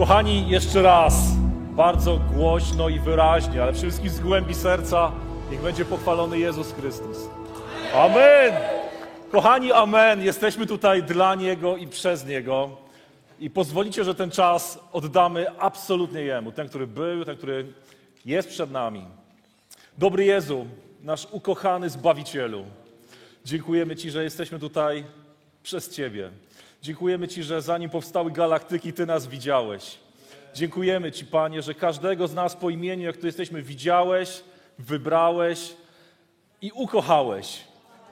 Kochani, jeszcze raz, bardzo głośno i wyraźnie, ale wszystkim z głębi serca, niech będzie pochwalony Jezus Chrystus. Amen! Kochani, amen. Jesteśmy tutaj dla Niego i przez Niego. I pozwolicie, że ten czas oddamy absolutnie Jemu. Ten, który był, ten, który jest przed nami. Dobry Jezu, nasz ukochany Zbawicielu. Dziękujemy Ci, że jesteśmy tutaj przez Ciebie. Dziękujemy Ci, że zanim powstały galaktyki, Ty nas widziałeś. Dziękujemy Ci, Panie, że każdego z nas po imieniu, jak tu jesteśmy, widziałeś, wybrałeś i ukochałeś.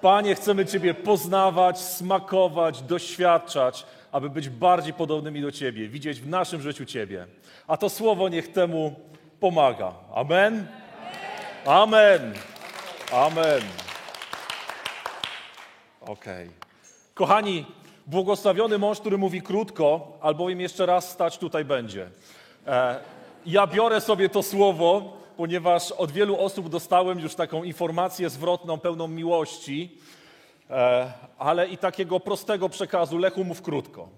Panie, chcemy Ciebie poznawać, smakować, doświadczać, aby być bardziej podobnymi do Ciebie, widzieć w naszym życiu Ciebie. A to słowo niech temu pomaga. Amen. Amen. Amen. Okej. Kochani, błogosławiony mąż, który mówi krótko, albowiem jeszcze raz stać tutaj będzie. E, ja biorę sobie to słowo, ponieważ od wielu osób dostałem już taką informację zwrotną, pełną miłości, e, ale i takiego prostego przekazu, Lechu mów krótko.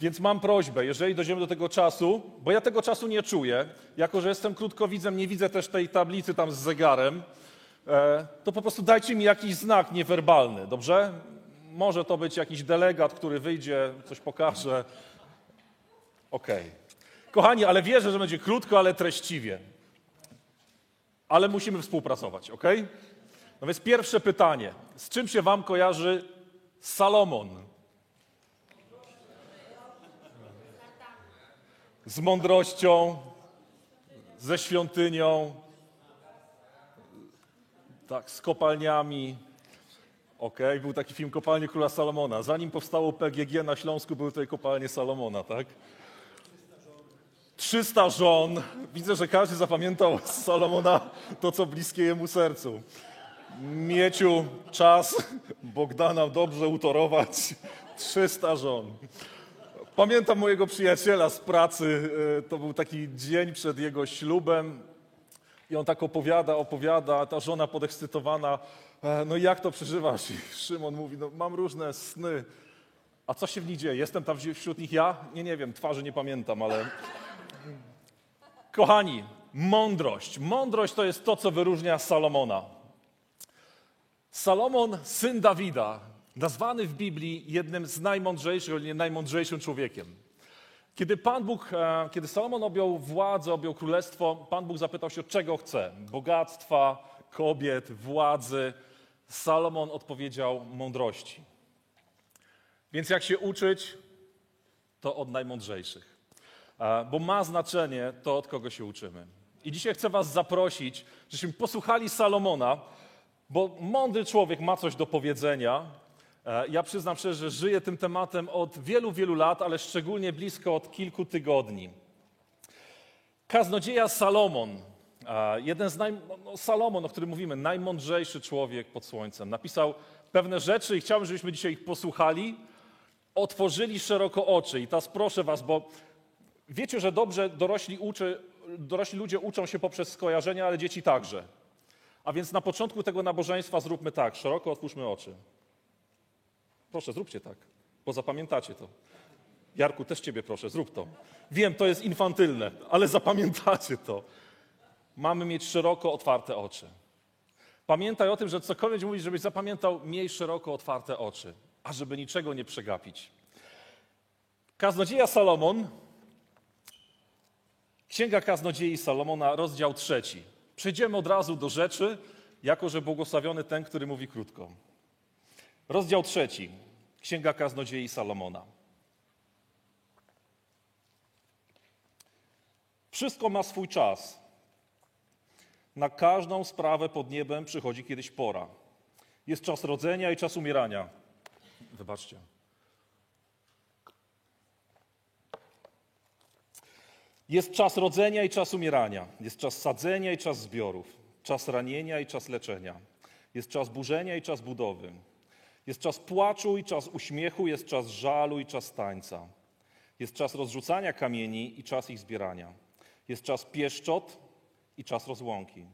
Więc mam prośbę, jeżeli dojdziemy do tego czasu, bo ja tego czasu nie czuję, jako że jestem krótkowidzem, nie widzę też tej tablicy tam z zegarem, e, to po prostu dajcie mi jakiś znak niewerbalny, dobrze? Może to być jakiś delegat, który wyjdzie, coś pokaże. Okej. Kochani, ale wierzę, że będzie krótko, ale treściwie. Ale musimy współpracować, ok? No więc pierwsze pytanie. Z czym się Wam kojarzy Salomon? Z mądrością, ze świątynią, tak, z kopalniami. Okej, był taki film Kopalnie Króla Salomona. Zanim powstało PGG na Śląsku, były tutaj kopalnie Salomona, tak? 300 żon. Widzę, że każdy zapamiętał z Salomona to, co bliskie jemu sercu. Mieciu, czas Bogdana dobrze utorować. 300 żon. Pamiętam mojego przyjaciela z pracy. e, To był taki dzień przed jego ślubem. I on tak opowiada, opowiada, ta żona podekscytowana, no i jak to przeżywasz? I Szymon mówi, no mam różne sny. A co się w nich dzieje? Jestem tam wśród nich ja? Nie, nie wiem, twarzy nie pamiętam, ale... Kochani, mądrość. Mądrość to jest to, co wyróżnia Salomona. Salomon, syn Dawida, nazwany w Biblii jednym z najmądrzejszych, o ile nie najmądrzejszym człowiekiem. Kiedy Pan Bóg, e, kiedy Salomon objął władzę, objął królestwo, Pan Bóg zapytał się, czego chce? Bogactwa, kobiet, władzy. Salomon odpowiedział mądrości. Więc jak się uczyć, to od najmądrzejszych. Bo ma znaczenie to, od kogo się uczymy. I dzisiaj chcę Was zaprosić, żebyśmy posłuchali Salomona, bo mądry człowiek ma coś do powiedzenia. Ja przyznam szczerze, że żyję tym tematem od wielu, wielu lat, ale szczególnie blisko od kilku tygodni. Kaznodzieja Salomon, jeden z naj... no, no, Salomon, o którym mówimy, najmądrzejszy człowiek pod słońcem, napisał pewne rzeczy i chciałbym, żebyśmy dzisiaj ich posłuchali, otworzyli szeroko oczy. I teraz proszę was, bo wiecie, że dobrze dorośli, uczy, dorośli ludzie uczą się poprzez skojarzenia, ale dzieci także. A więc na początku tego nabożeństwa zróbmy tak, szeroko otwórzmy oczy. Proszę, zróbcie tak, bo zapamiętacie to. Jarku, też ciebie proszę, zrób to. Wiem, to jest infantylne, ale zapamiętacie to. Mamy mieć szeroko otwarte oczy. Pamiętaj o tym, że cokolwiek mówisz, żebyś zapamiętał, miej szeroko otwarte oczy, a żeby niczego nie przegapić. Kaznodzieja Salomon, Księga Kaznodziei Salomona, rozdział trzeci. Przejdziemy od razu do rzeczy, jako że błogosławiony ten, który mówi krótko. Rozdział trzeci. Księga Kaznodziei Salomona. Wszystko ma swój czas. Na każdą sprawę pod niebem przychodzi kiedyś pora. Jest czas rodzenia i czas umierania. Wybaczcie. Jest czas rodzenia i czas umierania. Jest czas sadzenia i czas zbiorów. Czas ranienia i czas leczenia. Jest czas burzenia i czas budowy. Jest czas płaczu i czas uśmiechu. Jest czas żalu i czas tańca. Jest czas rozrzucania kamieni i czas ich zbierania. Jest czas pieszczot i czas rozłąki.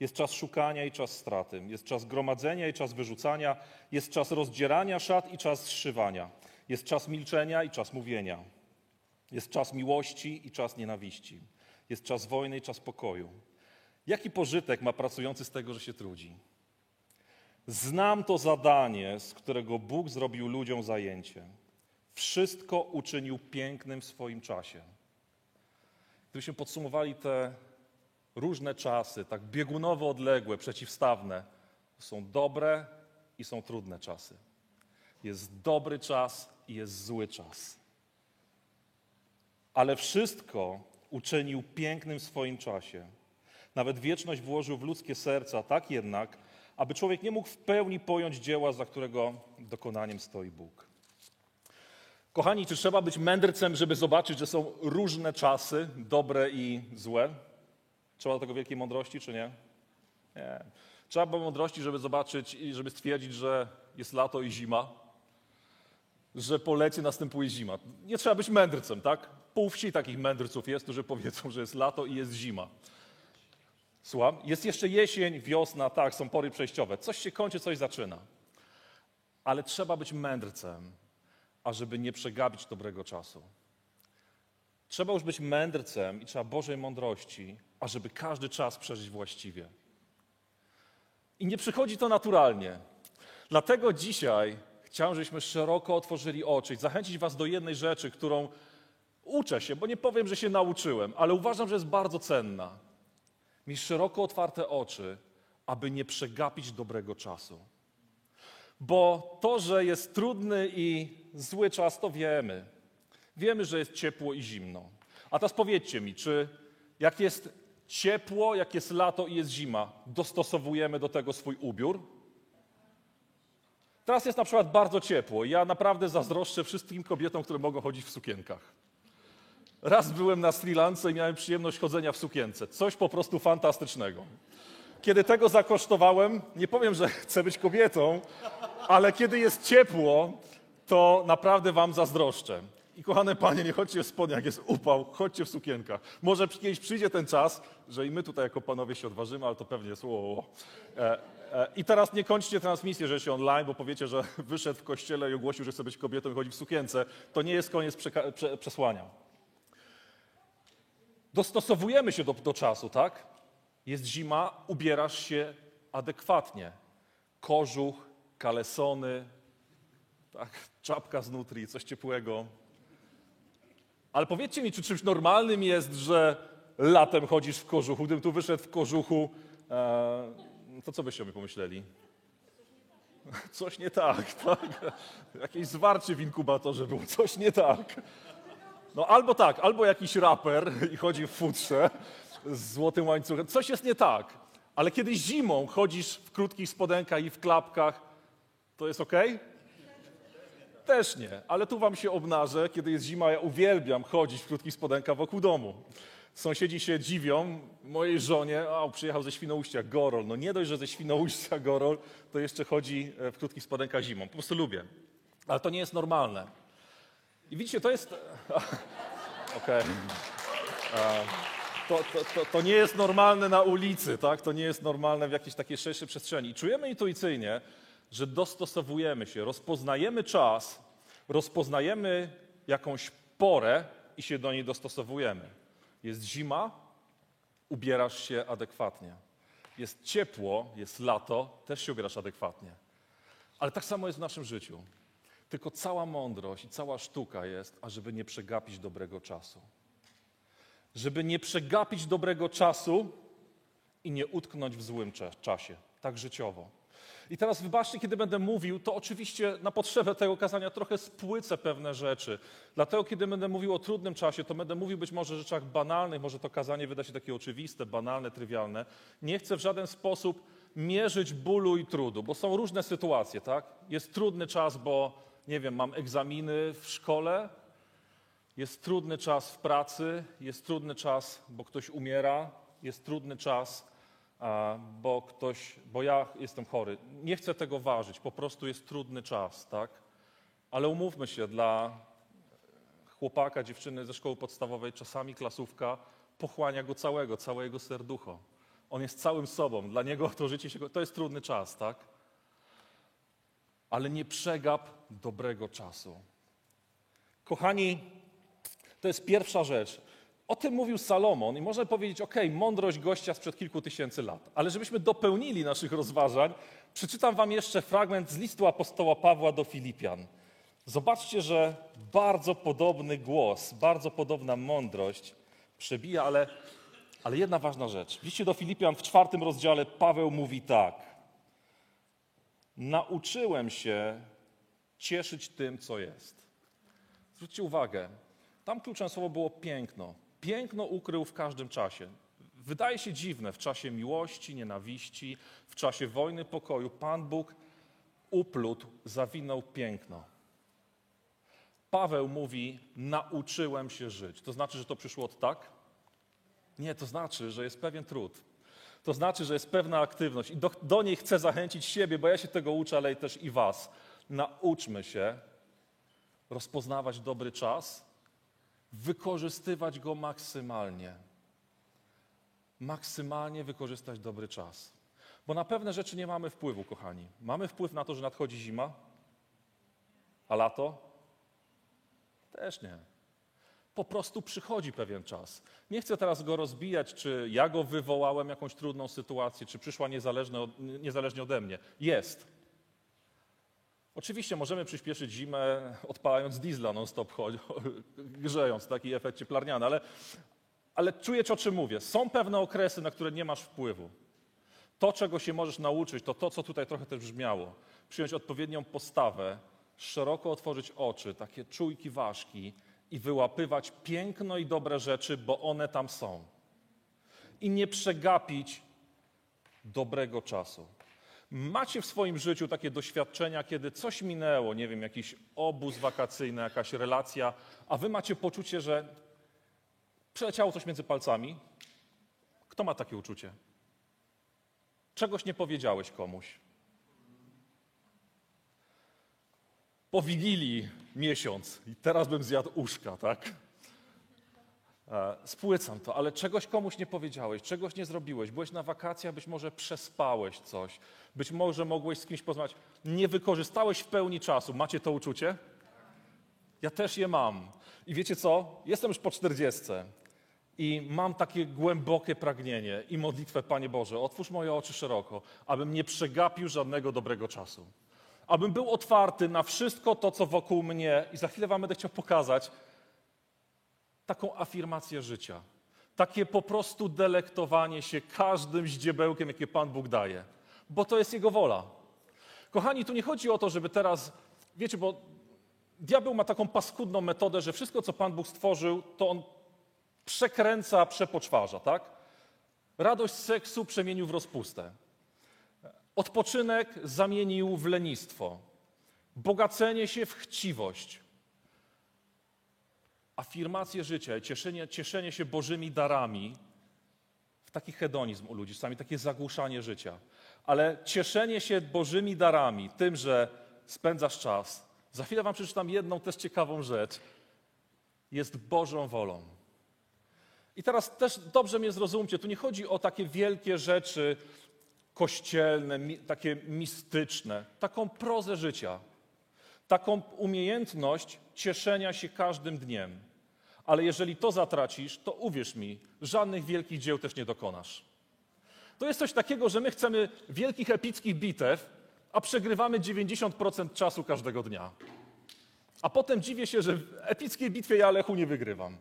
Jest czas szukania i czas straty. Jest czas gromadzenia i czas wyrzucania. Jest czas rozdzierania szat i czas zszywania. Jest czas milczenia i czas mówienia. Jest czas miłości i czas nienawiści. Jest czas wojny i czas pokoju. Jaki pożytek ma pracujący z tego, że się trudzi? Znam to zadanie, z którego Bóg zrobił ludziom zajęcie. Wszystko uczynił pięknym w swoim czasie. Gdybyśmy podsumowali te różne czasy, tak biegunowo odległe, przeciwstawne, są dobre i są trudne czasy. Jest dobry czas i jest zły czas. Ale wszystko uczynił pięknym w swoim czasie. Nawet wieczność włożył w ludzkie serca, tak jednak, aby człowiek nie mógł w pełni pojąć dzieła, za którego dokonaniem stoi Bóg. Kochani, czy trzeba być mędrcem, żeby zobaczyć, że są różne czasy, dobre i złe? Trzeba do tego wielkiej mądrości, czy nie? Nie. Trzeba było mądrości, żeby zobaczyć i żeby stwierdzić, że jest lato i zima, że po lecie następuje zima. Nie trzeba być mędrcem, tak? Pół wsi takich mędrców jest, którzy powiedzą, że jest lato i jest zima. Słucham? Jest jeszcze jesień, wiosna, tak, są pory przejściowe. Coś się kończy, coś zaczyna. Ale trzeba być mędrcem, ażeby nie przegapić dobrego czasu. Trzeba już być mędrcem i trzeba Bożej mądrości, ażeby każdy czas przeżyć właściwie. I nie przychodzi to naturalnie. Dlatego dzisiaj chciałem, żebyśmy szeroko otworzyli oczy i zachęcić Was do jednej rzeczy, którą uczę się, bo nie powiem, że się nauczyłem, ale uważam, że jest bardzo cenna. Mieć szeroko otwarte oczy, aby nie przegapić dobrego czasu. Bo to, że jest trudny i zły czas, to wiemy. Wiemy, że jest ciepło i zimno. A teraz powiedzcie mi, czy jak jest ciepło, jak jest lato i jest zima, dostosowujemy do tego swój ubiór? Teraz jest na przykład bardzo ciepło. Ja naprawdę zazdroszczę wszystkim kobietom, które mogą chodzić w sukienkach. Raz byłem na Sri Lance i miałem przyjemność chodzenia w sukience. Coś po prostu fantastycznego. Kiedy tego zakosztowałem, nie powiem, że chcę być kobietą, ale kiedy jest ciepło, to naprawdę wam zazdroszczę. I kochane panie, nie chodźcie w spodniach, jest upał, chodźcie w sukienkach. Może kiedyś przyjdzie ten czas, że i my tutaj jako panowie się odważymy, ale to pewnie jest o, e, e, I teraz nie kończcie transmisji, że się online, bo powiecie, że wyszedł w kościele i ogłosił, że chce być kobietą i chodzi w sukience. To nie jest koniec prze- przesłania. Dostosowujemy się do, do czasu, tak? Jest zima, ubierasz się adekwatnie. Kożuch, kalesony, tak, czapka z nutri, coś ciepłego. Ale powiedzcie mi, czy czymś normalnym jest, że latem chodzisz w kożuchu? Gdybym tu wyszedł w kożuchu, e, to co byście o mnie pomyśleli? Coś nie tak, tak? Jakieś zwarcie w inkubatorze było, coś nie tak. No albo tak, albo jakiś raper i chodzi w futrze z złotym łańcuchem. Coś jest nie tak. Ale kiedy zimą chodzisz w krótkich spodenkach i w klapkach, to jest ok? Też nie. Ale tu wam się obnażę, kiedy jest zima, ja uwielbiam chodzić w krótkich spodenkach wokół domu. Sąsiedzi się dziwią mojej żonie, a przyjechał ze Świnoujścia, Gorol. No nie dość, że ze Świnoujścia Gorol, to jeszcze chodzi e, w krótkich spodenkach zimą. Po prostu lubię. Ale to nie jest normalne. I widzicie, to jest... Okej. E, To, to, to, to nie jest normalne na ulicy, tak? To nie jest normalne w jakiejś takiej szerszej przestrzeni. I czujemy intuicyjnie, że dostosowujemy się, rozpoznajemy czas, rozpoznajemy jakąś porę i się do niej dostosowujemy. Jest zima, ubierasz się adekwatnie. Jest ciepło, jest lato, też się ubierasz adekwatnie. Ale tak samo jest w naszym życiu. Tylko cała mądrość i cała sztuka jest, ażeby nie przegapić dobrego czasu. Żeby nie przegapić dobrego czasu i nie utknąć w złym czasie, tak życiowo. I teraz wybaczcie, kiedy będę mówił, to oczywiście na potrzebę tego kazania trochę spłycę pewne rzeczy. Dlatego, kiedy będę mówił o trudnym czasie, to będę mówił być może o rzeczach banalnych, może to kazanie wyda się takie oczywiste, banalne, trywialne. Nie chcę w żaden sposób mierzyć bólu i trudu, bo są różne sytuacje, tak? Jest trudny czas, bo nie wiem, mam egzaminy w szkole, Jest trudny czas w pracy, jest trudny czas, bo ktoś umiera, jest trudny czas, bo ktoś, bo ja jestem chory. Nie chcę tego ważyć, po prostu jest trudny czas, tak? Ale umówmy się, dla chłopaka, dziewczyny ze szkoły podstawowej, czasami klasówka pochłania go całego, całe jego serducho. On jest całym sobą, dla niego to życie się, to jest trudny czas, tak? Ale nie przegap dobrego czasu. Kochani, to jest pierwsza rzecz. O tym mówił Salomon i można powiedzieć, ok, mądrość gościa sprzed kilku tysięcy lat. Ale żebyśmy dopełnili naszych rozważań, przeczytam wam jeszcze fragment z listu apostoła Pawła do Filipian. Zobaczcie, że bardzo podobny głos, bardzo podobna mądrość przebija, ale, ale jedna ważna rzecz. W liście do Filipian w czwartym rozdziale Paweł mówi tak. Nauczyłem się cieszyć tym, co jest. Zwróćcie uwagę, tam kluczem słowo było piękno. Piękno ukrył w każdym czasie. Wydaje się dziwne w czasie miłości, nienawiści, w czasie wojny, pokoju. Pan Bóg uplótł, zawinął piękno. Paweł mówi: Nauczyłem się żyć. To znaczy, że to przyszło od tak? Nie, to znaczy, że jest pewien trud. To znaczy, że jest pewna aktywność i do, do niej chcę zachęcić siebie, bo ja się tego uczę, ale też i Was. Nauczmy się rozpoznawać dobry czas, wykorzystywać go maksymalnie. Maksymalnie wykorzystać dobry czas. Bo na pewne rzeczy nie mamy wpływu, kochani. Mamy wpływ na to, że nadchodzi zima, a lato? Też nie. Po prostu przychodzi pewien czas. Nie chcę teraz go rozbijać, czy ja go wywołałem, jakąś trudną sytuację, czy przyszła niezależnie, niezależnie ode mnie. Jest. Oczywiście możemy przyspieszyć zimę, odpalając diesla non-stop, grzejąc, taki efekt cieplarniany, ale, ale czujecie, o czym mówię. Są pewne okresy, na które nie masz wpływu. To, czego się możesz nauczyć, to to, co tutaj trochę też brzmiało. Przyjąć odpowiednią postawę, szeroko otworzyć oczy, takie czujki ważki i wyłapywać piękno i dobre rzeczy, bo one tam są. I nie przegapić dobrego czasu. Macie w swoim życiu takie doświadczenia, kiedy coś minęło, nie wiem, jakiś obóz wakacyjny, jakaś relacja, a wy macie poczucie, że przeleciało coś między palcami? Kto ma takie uczucie? Czegoś nie powiedziałeś komuś. Po wigilii miesiąc i teraz bym zjadł uszka, tak? E, spłycam to, ale czegoś komuś nie powiedziałeś, czegoś nie zrobiłeś. Byłeś na wakacjach, być może przespałeś coś, być może mogłeś z kimś porozmawiać. Nie wykorzystałeś w pełni czasu. Macie to uczucie? Ja też je mam. I wiecie co? Jestem już po czterdziestce i mam takie głębokie pragnienie i modlitwę, Panie Boże, otwórz moje oczy szeroko, abym nie przegapił żadnego dobrego czasu. Abym był otwarty na wszystko to, co wokół mnie i za chwilę Wam będę chciał pokazać, taką afirmację życia. Takie po prostu delektowanie się każdym zdziebełkiem, jakie Pan Bóg daje, bo to jest Jego wola. Kochani, tu nie chodzi o to, żeby teraz, wiecie, bo diabeł ma taką paskudną metodę, że wszystko, co Pan Bóg stworzył, to on przekręca, przepoczwarza, tak? Radość seksu przemienił w rozpustę. Odpoczynek zamienił w lenistwo. Bogacenie się w chciwość afirmację życia i cieszenie, cieszenie się Bożymi darami w taki hedonizm u ludzi, czasami takie zagłuszanie życia. Ale cieszenie się Bożymi darami, tym, że spędzasz czas. Za chwilę Wam przeczytam jedną też ciekawą rzecz. Jest Bożą wolą. I teraz też dobrze mnie zrozumcie, tu nie chodzi o takie wielkie rzeczy kościelne, takie mistyczne, taką prozę życia, taką umiejętność cieszenia się każdym dniem ale jeżeli to zatracisz, to uwierz mi, żadnych wielkich dzieł też nie dokonasz. To jest coś takiego, że my chcemy wielkich epickich bitew, a przegrywamy 90% czasu każdego dnia. A potem dziwię się, że w epickiej bitwie ja Lechu nie wygrywam.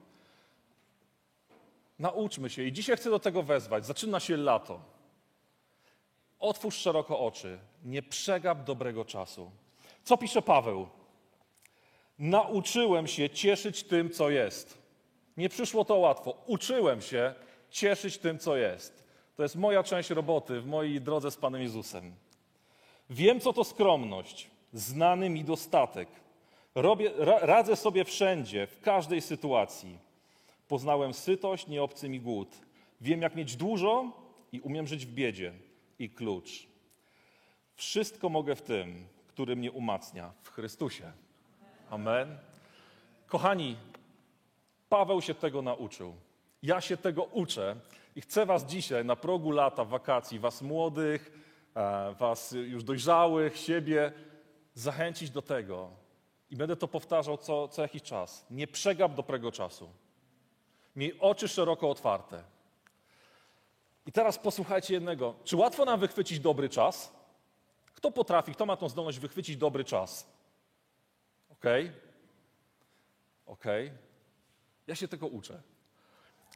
Nauczmy się i dzisiaj chcę do tego wezwać. Zaczyna się lato. Otwórz szeroko oczy. Nie przegap dobrego czasu. Co pisze Paweł? Nauczyłem się cieszyć tym, co jest. Nie przyszło to łatwo. Uczyłem się cieszyć tym, co jest. To jest moja część roboty w mojej drodze z Panem Jezusem. Wiem, co to skromność, znany mi dostatek. Robię, ra, radzę sobie wszędzie, w każdej sytuacji. Poznałem sytość, nie obcy mi głód. Wiem, jak mieć dużo i umiem żyć w biedzie. I klucz. Wszystko mogę w tym, który mnie umacnia, w Chrystusie. Amen. Kochani, Paweł się tego nauczył. Ja się tego uczę i chcę Was dzisiaj na progu lata, wakacji, Was młodych, e, Was już dojrzałych, siebie, zachęcić do tego. I będę to powtarzał co, co jakiś czas. Nie przegap dobrego czasu. Miej oczy szeroko otwarte. I teraz posłuchajcie jednego. Czy łatwo nam wychwycić dobry czas? Kto potrafi, kto ma tą zdolność wychwycić dobry czas? Okej? Okay? Ja się tego uczę.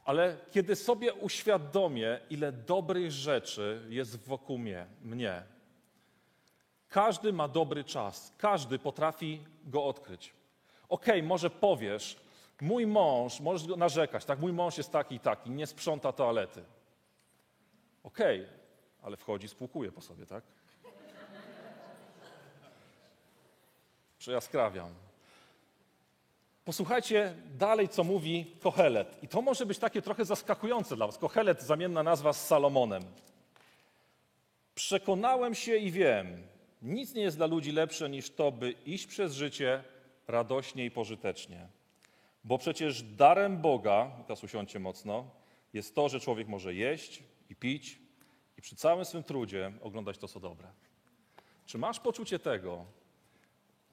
Ale kiedy sobie uświadomię, ile dobrych rzeczy jest wokół mnie, mnie, każdy ma dobry czas, każdy potrafi go odkryć. Okay, może powiesz, mój mąż, możesz narzekać, tak, mój mąż jest taki i taki, nie sprząta toalety. Okay, ale wchodzi, spłukuje po sobie, tak? Przejaskrawiam. Posłuchajcie dalej, co mówi Kohelet. I to może być takie trochę zaskakujące dla Was. Kohelet, zamienna nazwa z Salomonem. Przekonałem się i wiem, nic nie jest dla ludzi lepsze niż to, by iść przez życie radośnie i pożytecznie. Bo przecież darem Boga, teraz usiądźcie mocno, jest to, że człowiek może jeść i pić i przy całym swym trudzie oglądać to, co dobre. Czy masz poczucie tego,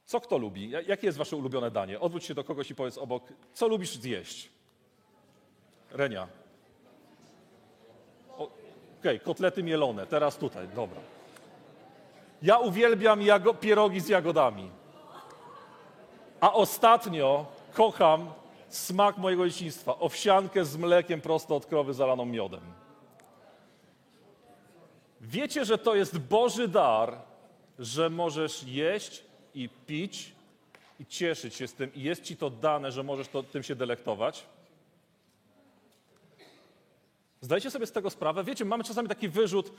co kto lubi? Jakie jest wasze ulubione danie? Odwróć się do kogoś i powiedz obok, co lubisz zjeść? Renia. Okej, okay, kotlety mielone, teraz tutaj, dobra. Ja uwielbiam jago- pierogi z jagodami. A ostatnio kocham smak mojego dzieciństwa. Owsiankę z mlekiem prosto od krowy zalaną miodem. Wiecie, że to jest Boży dar, że możesz jeść i pić i cieszyć się z tym i jest ci to dane, że możesz to, tym się delektować. Zdajcie sobie z tego sprawę? Wiecie, mamy czasami taki wyrzut,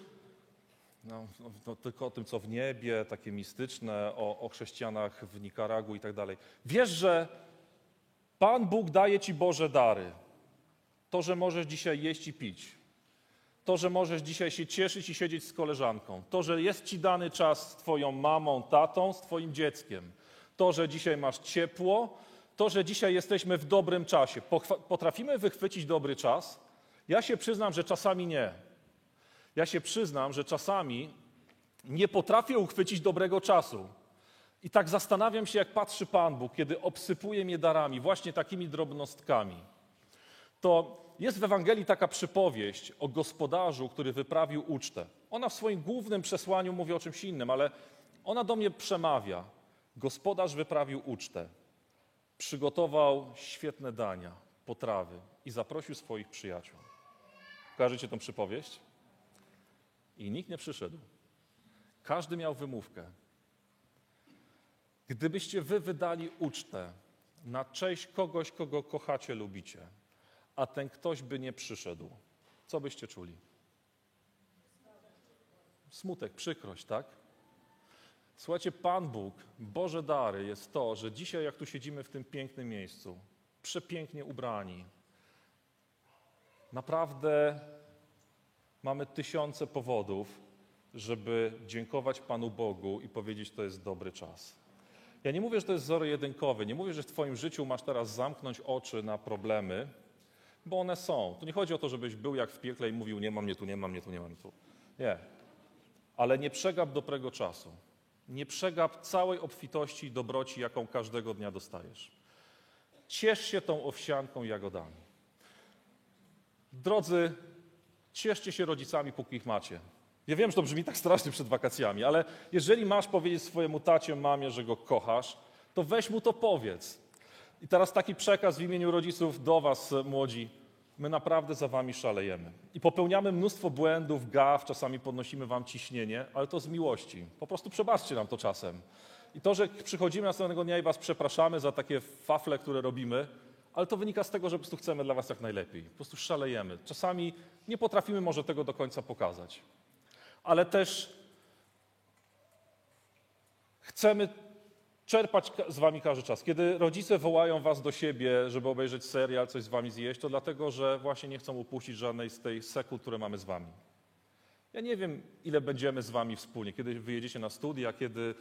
no, no, no, tylko o tym, co w niebie, takie mistyczne, o, o chrześcijanach w Nikaragu i tak dalej. Wiesz, że Pan Bóg daje ci Boże dary. To, że możesz dzisiaj jeść i pić. To, że możesz dzisiaj się cieszyć i siedzieć z koleżanką. To, że jest ci dany czas z twoją mamą, tatą, z twoim dzieckiem. To, że dzisiaj masz ciepło. To, że dzisiaj jesteśmy w dobrym czasie. Potrafimy wychwycić dobry czas? Ja się przyznam, że czasami nie. Ja się przyznam, że czasami nie potrafię uchwycić dobrego czasu. I tak zastanawiam się, jak patrzy Pan Bóg, kiedy obsypuje mnie darami, właśnie takimi drobnostkami. To jest w Ewangelii taka przypowieść o gospodarzu, który wyprawił ucztę. Ona w swoim głównym przesłaniu mówi o czymś innym, ale ona do mnie przemawia. Gospodarz wyprawił ucztę, przygotował świetne dania, potrawy i zaprosił swoich przyjaciół. Kojarzycie tą przypowieść? I nikt nie przyszedł. Każdy miał wymówkę. Gdybyście wy wydali ucztę na cześć kogoś, kogo kochacie, lubicie, a ten ktoś by nie przyszedł, co byście czuli? Smutek, przykrość, tak? Słuchajcie, Pan Bóg, Boże dary jest to, że dzisiaj, jak tu siedzimy w tym pięknym miejscu, przepięknie ubrani, naprawdę mamy tysiące powodów, żeby dziękować Panu Bogu i powiedzieć, to jest dobry czas. Ja nie mówię, że to jest zero jedynkowy, nie mówię, że w Twoim życiu masz teraz zamknąć oczy na problemy, bo one są. Tu nie chodzi o to, żebyś był jak w piekle i mówił, nie mam mnie tu, nie mam mnie tu, nie mam mnie tu. Nie. Ale nie przegap dobrego czasu. Nie przegap całej obfitości i dobroci, jaką każdego dnia dostajesz. Ciesz się tą owsianką jagodami. Drodzy, cieszcie się rodzicami, póki ich macie. Ja wiem, że to brzmi tak strasznie przed wakacjami, ale jeżeli masz powiedzieć swojemu tacie, mamie, że go kochasz, to weź mu to powiedz. I teraz taki przekaz w imieniu rodziców do Was, młodzi. My naprawdę za Wami szalejemy. I popełniamy mnóstwo błędów, gaw, czasami podnosimy Wam ciśnienie, ale to z miłości. Po prostu przebaczcie nam to czasem. I to, że przychodzimy następnego dnia i Was przepraszamy za takie fafle, które robimy, ale to wynika z tego, że po prostu chcemy dla Was jak najlepiej. Po prostu szalejemy. Czasami nie potrafimy może tego do końca pokazać. Ale też chcemy czerpać z wami każdy czas. Kiedy rodzice wołają was do siebie, żeby obejrzeć serial, coś z wami zjeść, to dlatego, że właśnie nie chcą upuścić żadnej z tej sekund, które mamy z wami. Ja nie wiem, ile będziemy z wami wspólnie, kiedy wyjedziecie na studia, kiedy,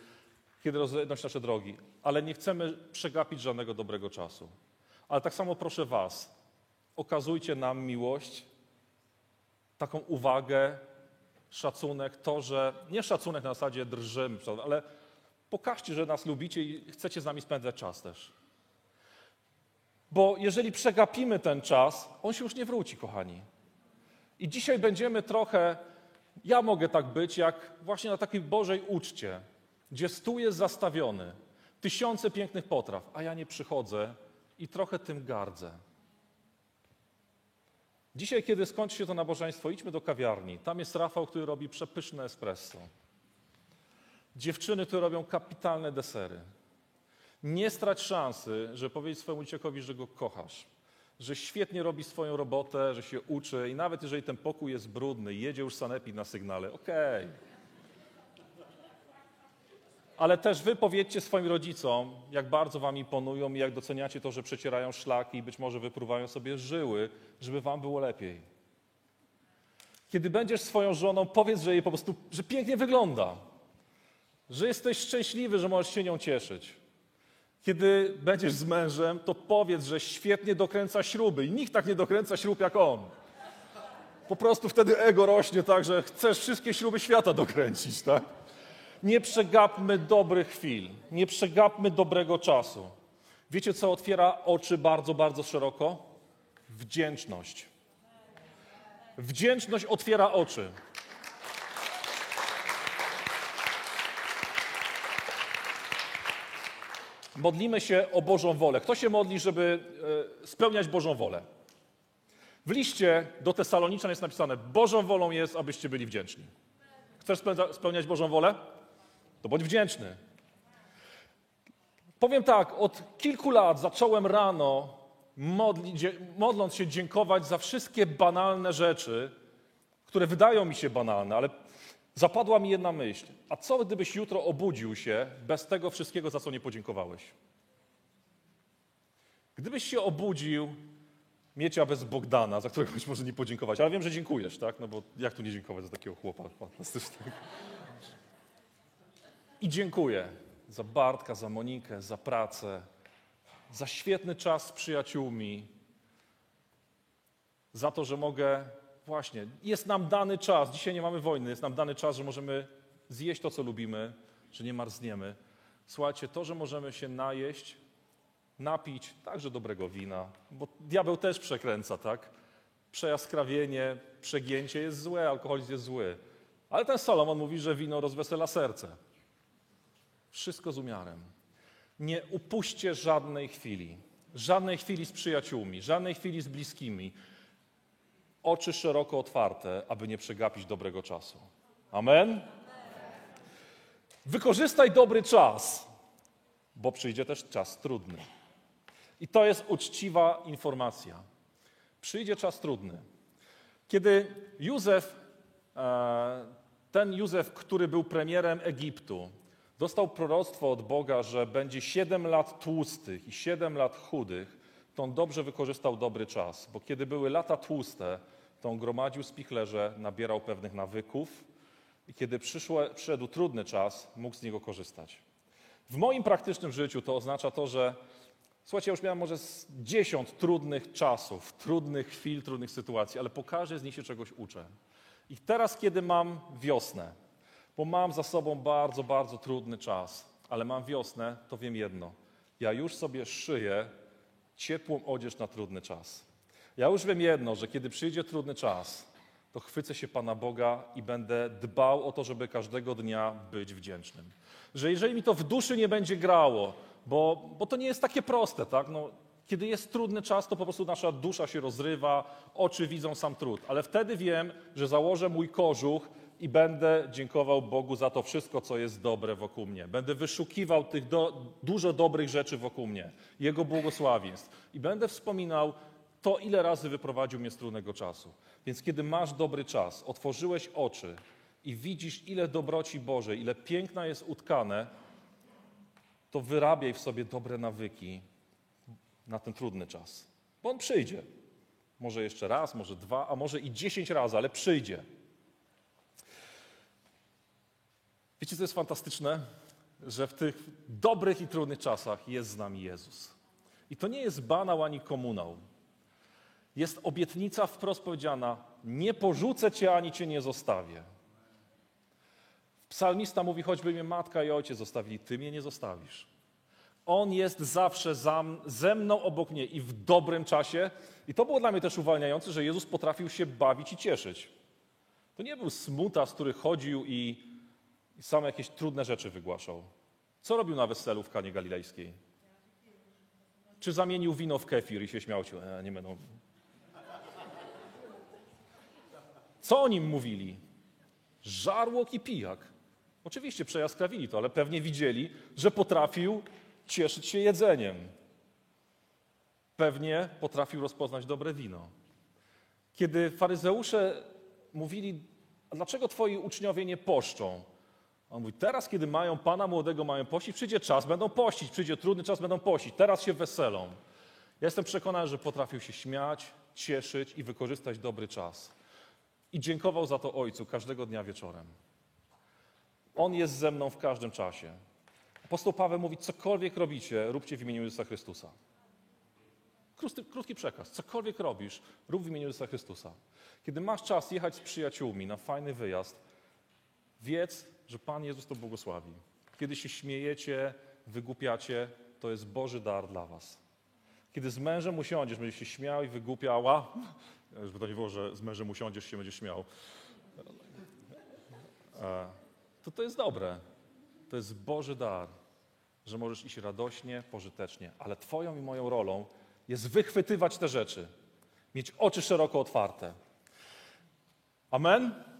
kiedy rozejdą się nasze drogi, ale nie chcemy przegapić żadnego dobrego czasu. Ale tak samo proszę was, okazujcie nam miłość, taką uwagę, szacunek, to, że nie szacunek na zasadzie drżymy, ale pokażcie, że nas lubicie i chcecie z nami spędzać czas też. Bo jeżeli przegapimy ten czas, on się już nie wróci, kochani. I dzisiaj będziemy trochę, ja mogę tak być, jak właśnie na takiej Bożej uczcie, gdzie stół jest zastawiony, tysiące pięknych potraw, a ja nie przychodzę i trochę tym gardzę. Dzisiaj, kiedy skończy się to nabożeństwo, idźmy do kawiarni. Tam jest Rafał, który robi przepyszne espresso. Dziewczyny, które robią kapitalne desery. Nie strać szansy, żeby powiedzieć swojemu dzieciakowi, że go kochasz, że świetnie robi swoją robotę, że się uczy i nawet jeżeli ten pokój jest brudny, jedzie już sanepid na sygnale, okej. Ale też wy powiedzcie swoim rodzicom, jak bardzo wam imponują i jak doceniacie to, że przecierają szlaki i być może wypruwają sobie żyły, żeby wam było lepiej. Kiedy będziesz swoją żoną, powiedz, że jej po prostu, że pięknie wygląda, że jesteś szczęśliwy, że możesz się nią cieszyć. Kiedy będziesz z mężem, to powiedz, że świetnie dokręca śruby i nikt tak nie dokręca śrub jak on. Po prostu wtedy ego rośnie tak, że chcesz wszystkie śruby świata dokręcić, tak? Nie przegapmy dobrych chwil, nie przegapmy dobrego czasu. Wiecie, co otwiera oczy bardzo, bardzo szeroko? Wdzięczność. Wdzięczność otwiera oczy. Modlimy się o Bożą wolę. Kto się modli, żeby e, spełniać Bożą wolę? W liście do Tesaloniczan jest napisane: Bożą wolą jest, abyście byli wdzięczni. Chcesz spełnia- spełniać Bożą wolę? To bądź wdzięczny. Powiem tak, od kilku lat zacząłem rano, modli, dzie- modląc się, dziękować za wszystkie banalne rzeczy, które wydają mi się banalne, ale zapadła mi jedna myśl. A co gdybyś jutro obudził się bez tego wszystkiego, za co nie podziękowałeś? Gdybyś się obudził, Miecia bez Bogdana, za którego być może nie podziękować, ale wiem, że dziękujesz, tak? No bo jak tu nie dziękować za takiego chłopa fantastycznego? I dziękuję za Bartka, za Monikę, za pracę, za świetny czas z przyjaciółmi, za to, że mogę, właśnie, jest nam dany czas, dzisiaj nie mamy wojny, jest nam dany czas, że możemy zjeść to, co lubimy, że nie marzniemy. Słuchajcie, to, że możemy się najeść, napić także dobrego wina, bo diabeł też przekręca, tak? Przejaskrawienie, przegięcie jest złe, alkoholizm jest zły. Ale ten Salomon mówi, że wino rozwesela serce. Wszystko z umiarem. Nie upuśćcie żadnej chwili. Żadnej chwili z przyjaciółmi, żadnej chwili z bliskimi. Oczy szeroko otwarte, aby nie przegapić dobrego czasu. Amen? Wykorzystaj dobry czas, bo przyjdzie też czas trudny. I to jest uczciwa informacja. Przyjdzie czas trudny. Kiedy Józef, e, ten Józef, który był premierem Egiptu, dostał proroctwo od Boga, że będzie 7 lat tłustych i 7 lat chudych, to on dobrze wykorzystał dobry czas, bo kiedy były lata tłuste, to on gromadził spichlerze, nabierał pewnych nawyków i kiedy przyszło, przyszedł trudny czas, mógł z niego korzystać. W moim praktycznym życiu to oznacza to, że słuchajcie, ja już miałem może 10 trudnych czasów, trudnych chwil, trudnych sytuacji, ale po każdej z nich się czegoś uczę. I teraz, kiedy mam wiosnę, bo mam za sobą bardzo, bardzo trudny czas, ale mam wiosnę, to wiem jedno. Ja już sobie szyję ciepłą odzież na trudny czas. Ja już wiem jedno, że kiedy przyjdzie trudny czas, to chwycę się Pana Boga i będę dbał o to, żeby każdego dnia być wdzięcznym. Że jeżeli mi to w duszy nie będzie grało, bo, bo to nie jest takie proste, tak? No, kiedy jest trudny czas, to po prostu nasza dusza się rozrywa, oczy widzą sam trud. Ale wtedy wiem, że założę mój kożuch i będę dziękował Bogu za to wszystko, co jest dobre wokół mnie. Będę wyszukiwał tych do, dużo dobrych rzeczy wokół mnie, Jego błogosławieństw. I będę wspominał to, ile razy wyprowadził mnie z trudnego czasu. Więc kiedy masz dobry czas, otworzyłeś oczy i widzisz, ile dobroci Bożej, ile piękna jest utkane, to wyrabiaj w sobie dobre nawyki na ten trudny czas. Bo on przyjdzie. Może jeszcze raz, może dwa, a może i dziesięć razy, ale przyjdzie. Wiecie, co jest fantastyczne? Że w tych dobrych i trudnych czasach jest z nami Jezus. I to nie jest banał ani komunał. Jest obietnica wprost powiedziana: Nie porzucę cię ani cię nie zostawię. Psalmista mówi: Choćby mnie matka i ojciec zostawili, ty mnie nie zostawisz. On jest zawsze za, ze mną obok mnie i w dobrym czasie. I to było dla mnie też uwalniające, że Jezus potrafił się bawić i cieszyć. To nie był smutas, który chodził i, i same jakieś trudne rzeczy wygłaszał. Co robił na weselu w Kanie Galilejskiej? Czy zamienił wino w kefir i się śmiał? E, nie będą. Co o nim mówili? Żarłok i pijak. Oczywiście przejaskrawili to, ale pewnie widzieli, że potrafił cieszyć się jedzeniem. Pewnie potrafił rozpoznać dobre wino. Kiedy faryzeusze mówili, dlaczego twoi uczniowie nie poszczą? On mówi, teraz kiedy mają Pana młodego, mają pościć, przyjdzie czas, będą pościć, przyjdzie trudny czas, będą pościć, teraz się weselą. Ja jestem przekonany, że potrafił się śmiać, cieszyć i wykorzystać dobry czas. I dziękował za to Ojcu każdego dnia wieczorem. On jest ze mną w każdym czasie. Apostoł Paweł mówi, cokolwiek robicie, róbcie w imieniu Jezusa Chrystusa. Krótki, krótki przekaz. Cokolwiek robisz, rób w imieniu Jezusa Chrystusa. Kiedy masz czas jechać z przyjaciółmi na fajny wyjazd, wiedz, że Pan Jezus to błogosławi. Kiedy się śmiejecie, wygłupiacie, to jest Boży dar dla was. Kiedy z mężem usiądziesz, będziesz się śmiał i wygłupiała, żeby to nie było, że z mężem usiądziesz się będziesz śmiał, e, to to jest dobre. To jest Boży dar, że możesz iść radośnie, pożytecznie, ale Twoją i moją rolą jest wychwytywać te rzeczy, mieć oczy szeroko otwarte. Amen?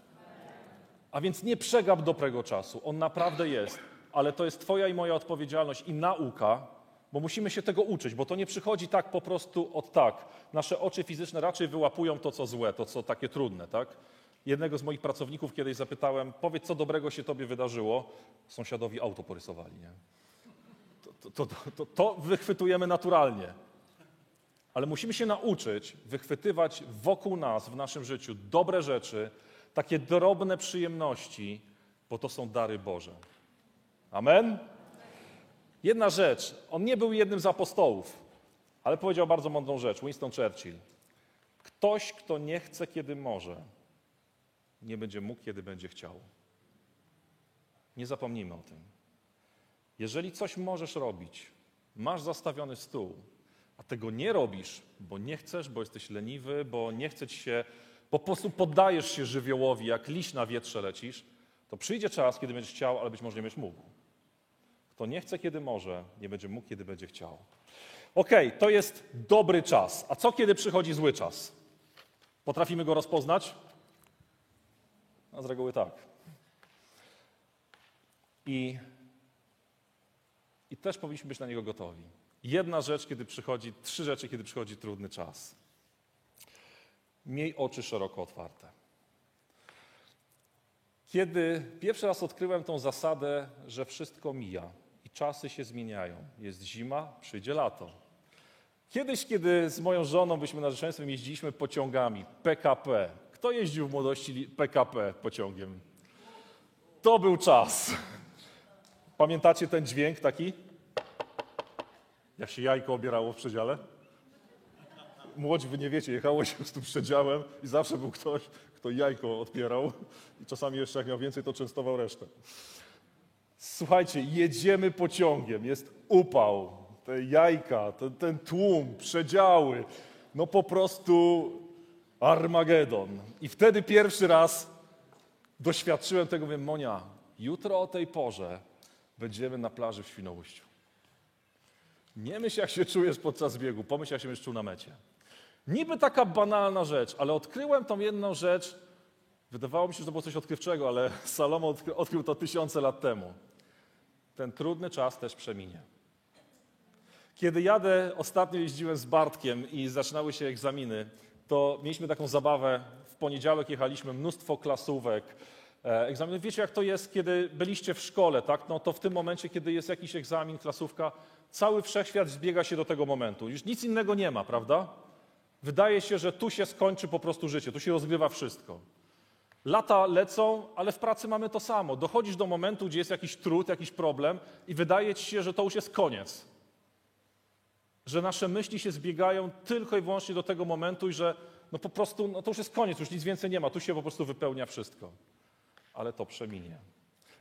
A więc nie przegap dobrego czasu. On naprawdę jest, ale to jest Twoja i moja odpowiedzialność i nauka, bo musimy się tego uczyć, bo to nie przychodzi tak po prostu od tak. Nasze oczy fizyczne raczej wyłapują to, co złe, to, co takie trudne, tak? Jednego z moich pracowników kiedyś zapytałem, powiedz, co dobrego się tobie wydarzyło. Sąsiadowi auto porysowali, nie? To, to, to, to, wychwytujemy naturalnie. Ale musimy się nauczyć wychwytywać wokół nas, w naszym życiu, dobre rzeczy, takie drobne przyjemności, bo to są dary Boże. Amen? Jedna rzecz. On nie był jednym z apostołów, ale powiedział bardzo mądrą rzecz. Winston Churchill. Ktoś, kto nie chce, kiedy może, nie będzie mógł, kiedy będzie chciał. Nie zapomnijmy o tym. Jeżeli coś możesz robić, masz zastawiony stół, a tego nie robisz, bo nie chcesz, bo jesteś leniwy, bo nie chcesz się, bo po prostu poddajesz się żywiołowi, jak liść na wietrze lecisz, to przyjdzie czas, kiedy będziesz chciał, ale być może nie będziesz mógł. Kto nie chce, kiedy może, nie będzie mógł, kiedy będzie chciał. Okay, to jest dobry czas. A co, kiedy przychodzi zły czas? Potrafimy go rozpoznać? A z reguły tak. I, I też powinniśmy być na niego gotowi. Jedna rzecz, kiedy przychodzi, trzy rzeczy, kiedy przychodzi trudny czas. Miej oczy szeroko otwarte. Kiedy pierwszy raz odkryłem tą zasadę, że wszystko mija i czasy się zmieniają, jest zima, przyjdzie lato. Kiedyś, kiedy z moją żoną byliśmy narzeczeństwem, jeździliśmy pociągami PKP. Kto jeździł w młodości PKP pociągiem? To był czas. Pamiętacie ten dźwięk taki? Jak się jajko obierało w przedziale? Młodzi wy nie wiecie, jechało się z tym przedziałem i zawsze był ktoś, kto jajko odpierał i czasami jeszcze jak miał więcej, to częstował resztę. Słuchajcie, jedziemy pociągiem, jest upał, te jajka, ten, ten tłum, przedziały, no po prostu Armagedon. I wtedy pierwszy raz doświadczyłem tego, mówię, Monia, jutro o tej porze będziemy na plaży w Świnoujściu. Nie myśl, jak się czujesz podczas biegu, pomyśl, jak się czuł na mecie. Niby taka banalna rzecz, ale odkryłem tą jedną rzecz. Wydawało mi się, że to było coś odkrywczego, ale Salomon odkrył to tysiące lat temu. Ten trudny czas też przeminie. Kiedy jadę, ostatnio jeździłem z Bartkiem i zaczynały się egzaminy, to mieliśmy taką zabawę. W poniedziałek jechaliśmy mnóstwo klasówek, e, egzaminu. Wiecie, jak to jest, kiedy byliście w szkole, tak? No to w tym momencie, kiedy jest jakiś egzamin, klasówka, cały wszechświat zbiega się do tego momentu. Już nic innego nie ma, prawda? Wydaje się, że tu się skończy po prostu życie, tu się rozgrywa wszystko. Lata lecą, ale w pracy mamy to samo. Dochodzisz do momentu, gdzie jest jakiś trud, jakiś problem i wydaje ci się, że to już jest koniec. Że nasze myśli się zbiegają tylko i wyłącznie do tego momentu i że no po prostu no to już jest koniec, już nic więcej nie ma, tu się po prostu wypełnia wszystko. Ale to przeminie.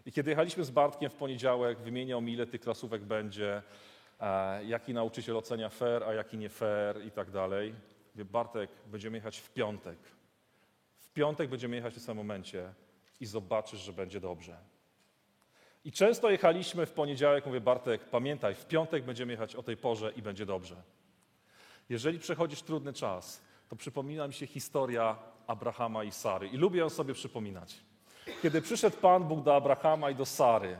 I kiedy jechaliśmy z Bartkiem w poniedziałek, wymieniał mi, ile tych klasówek będzie, e, jaki nauczyciel ocenia fair, a jaki nie fair i tak dalej. Mówię, Bartek, będziemy jechać w piątek. W piątek będziemy jechać w tym samym momencie i zobaczysz, że będzie dobrze. I często jechaliśmy w poniedziałek, mówię, Bartek, pamiętaj, w piątek będziemy jechać o tej porze i będzie dobrze. Jeżeli przechodzisz trudny czas, to przypomina mi się historia Abrahama i Sary. I lubię ją sobie przypominać. Kiedy przyszedł Pan Bóg do Abrahama i do Sary,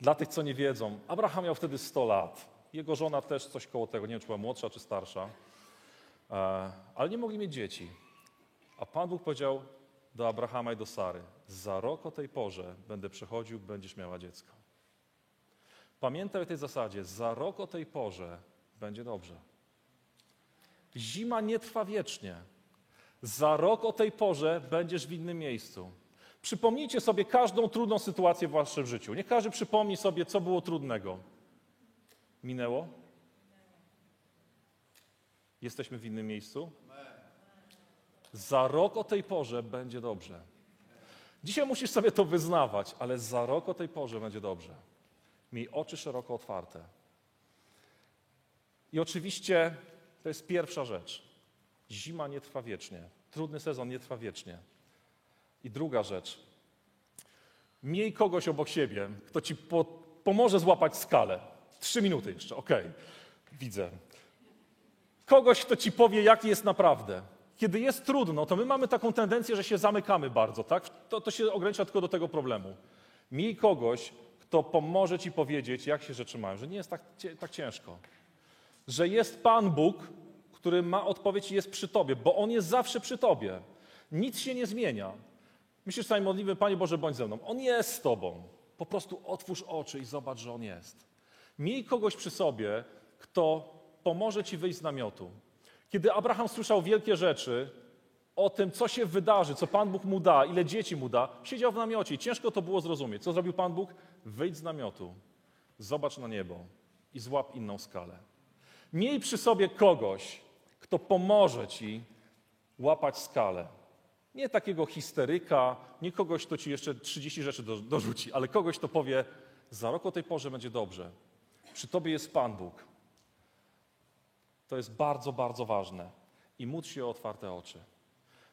dla tych, co nie wiedzą, Abraham miał wtedy 100 lat. Jego żona też coś koło tego, nie wiem, czy była młodsza, czy starsza. Ale nie mogli mieć dzieci. A Pan Bóg powiedział do Abrahama i do Sary: Za rok o tej porze będę przechodził, będziesz miała dziecko. Pamiętaj o tej zasadzie: za rok o tej porze będzie dobrze. Zima nie trwa wiecznie. Za rok o tej porze będziesz w innym miejscu. Przypomnijcie sobie każdą trudną sytuację w waszym życiu. Niech każdy przypomni sobie, co było trudnego. Minęło? Jesteśmy w innym miejscu? Za rok o tej porze będzie dobrze. Dzisiaj musisz sobie to wyznawać, ale za rok o tej porze będzie dobrze. Miej oczy szeroko otwarte. I oczywiście to jest pierwsza rzecz. Zima nie trwa wiecznie. Trudny sezon nie trwa wiecznie. I druga rzecz. Miej kogoś obok siebie, kto ci po, pomoże złapać skalę. Trzy minuty jeszcze, okej. Widzę. Kogoś, kto ci powie, jak jest naprawdę. Kiedy jest trudno, to my mamy taką tendencję, że się zamykamy bardzo, tak? To, to się ogranicza tylko do tego problemu. Miej kogoś, kto pomoże ci powiedzieć, jak się rzeczy mają, że nie jest tak, tak ciężko. Że jest Pan Bóg, który ma odpowiedź i jest przy tobie, bo On jest zawsze przy tobie. Nic się nie zmienia. Myślisz sobie modlimy, Panie Boże, bądź ze mną. On jest z tobą. Po prostu otwórz oczy i zobacz, że On jest. Miej kogoś przy sobie, kto pomoże ci wyjść z namiotu. Kiedy Abraham słyszał wielkie rzeczy o tym, co się wydarzy, co Pan Bóg mu da, ile dzieci mu da, siedział w namiocie i ciężko to było zrozumieć. Co zrobił Pan Bóg? Wyjdź z namiotu, zobacz na niebo i złap inną skalę. Miej przy sobie kogoś, kto pomoże ci łapać skalę. Nie takiego histeryka, nie kogoś, kto ci jeszcze 30 rzeczy do, dorzuci, ale kogoś, kto powie, za rok o tej porze będzie dobrze. Przy tobie jest Pan Bóg. To jest bardzo, bardzo ważne. I módl się o otwarte oczy.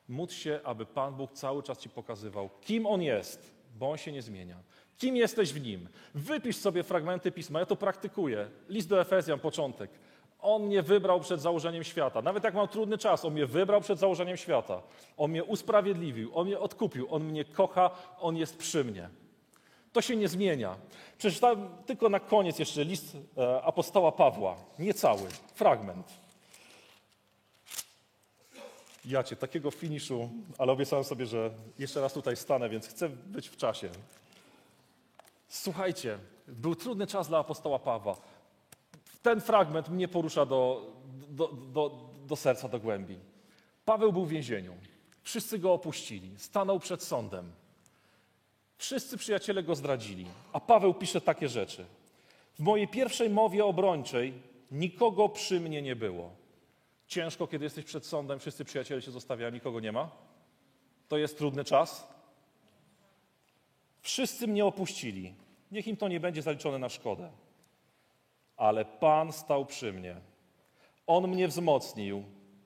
Módl się, aby Pan Bóg cały czas ci pokazywał, kim On jest, bo On się nie zmienia. Kim jesteś w Nim? Wypisz sobie fragmenty Pisma. Ja to praktykuję. List do Efezjan, początek. On mnie wybrał przed założeniem świata. Nawet jak mam trudny czas, On mnie wybrał przed założeniem świata. On mnie usprawiedliwił, On mnie odkupił, On mnie kocha, On jest przy mnie. To się nie zmienia. Przeczytałem tylko na koniec jeszcze list e, apostoła Pawła. Nie cały, fragment. Ja cię, takiego finiszu, ale obiecałem sobie, że jeszcze raz tutaj stanę, więc chcę być w czasie. Słuchajcie, był trudny czas dla apostoła Pawła. Ten fragment mnie porusza do, do, do, do serca, do głębi. Paweł był w więzieniu. Wszyscy go opuścili. Stanął przed sądem. Wszyscy przyjaciele go zdradzili, a Paweł pisze takie rzeczy. W mojej pierwszej mowie obrończej nikogo przy mnie nie było. Ciężko, kiedy jesteś przed sądem, wszyscy przyjaciele się zostawiają, nikogo nie ma. To jest trudny czas. Wszyscy mnie opuścili. Niech im to nie będzie zaliczone na szkodę. Ale Pan stał przy mnie. On mnie wzmocnił,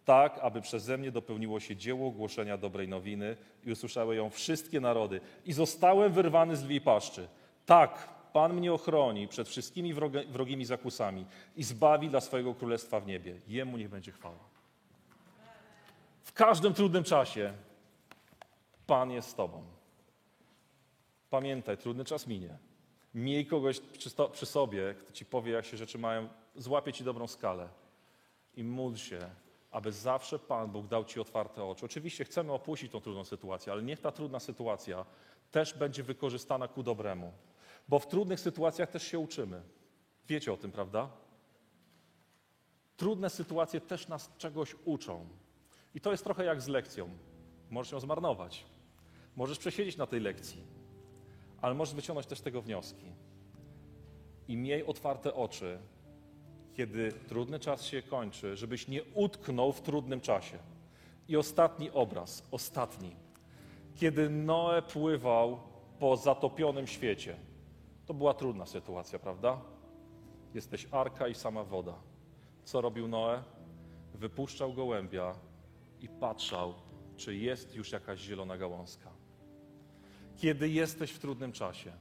tak aby przeze mnie dopełniło się dzieło głoszenia dobrej nowiny i usłyszały ją wszystkie narody. I zostałem wyrwany z lwiej paszczy. Tak, Pan mnie ochroni przed wszystkimi wrogimi zakusami i zbawi dla swojego królestwa w niebie. Jemu niech będzie chwała. W każdym trudnym czasie Pan jest z Tobą. Pamiętaj, trudny czas minie. Miej kogoś przy, przy sobie, kto Ci powie, jak się rzeczy mają, złapie Ci dobrą skalę i módl się, aby zawsze Pan Bóg dał Ci otwarte oczy. Oczywiście chcemy opuścić tą trudną sytuację, ale niech ta trudna sytuacja też będzie wykorzystana ku dobremu. Bo w trudnych sytuacjach też się uczymy. Wiecie o tym, prawda? Trudne sytuacje też nas czegoś uczą. I to jest trochę jak z lekcją. Możesz ją zmarnować. Możesz przesiedzieć na tej lekcji, ale możesz wyciągnąć też z tego wnioski. I miej otwarte oczy, kiedy trudny czas się kończy, żebyś nie utknął w trudnym czasie. I ostatni obraz, ostatni. Kiedy Noe pływał po zatopionym świecie. To była trudna sytuacja, prawda? Jesteś arka i sama woda. Co robił Noe? Wypuszczał gołębia i patrzał, czy jest już jakaś zielona gałązka. Kiedy jesteś w trudnym czasie,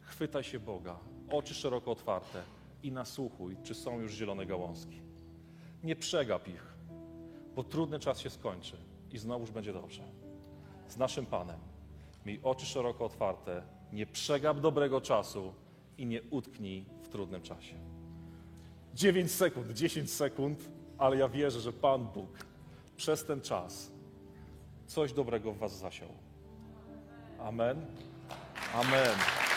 chwytaj się Boga, oczy szeroko otwarte i nasłuchuj, czy są już zielone gałązki. Nie przegap ich, bo trudny czas się skończy i znowuż będzie dobrze. Z naszym Panem. Miej oczy szeroko otwarte, nie przegap dobrego czasu i nie utknij w trudnym czasie. 9 sekund, 10 sekund, ale ja wierzę, że Pan Bóg przez ten czas coś dobrego w Was zasiał. Amen. Amen.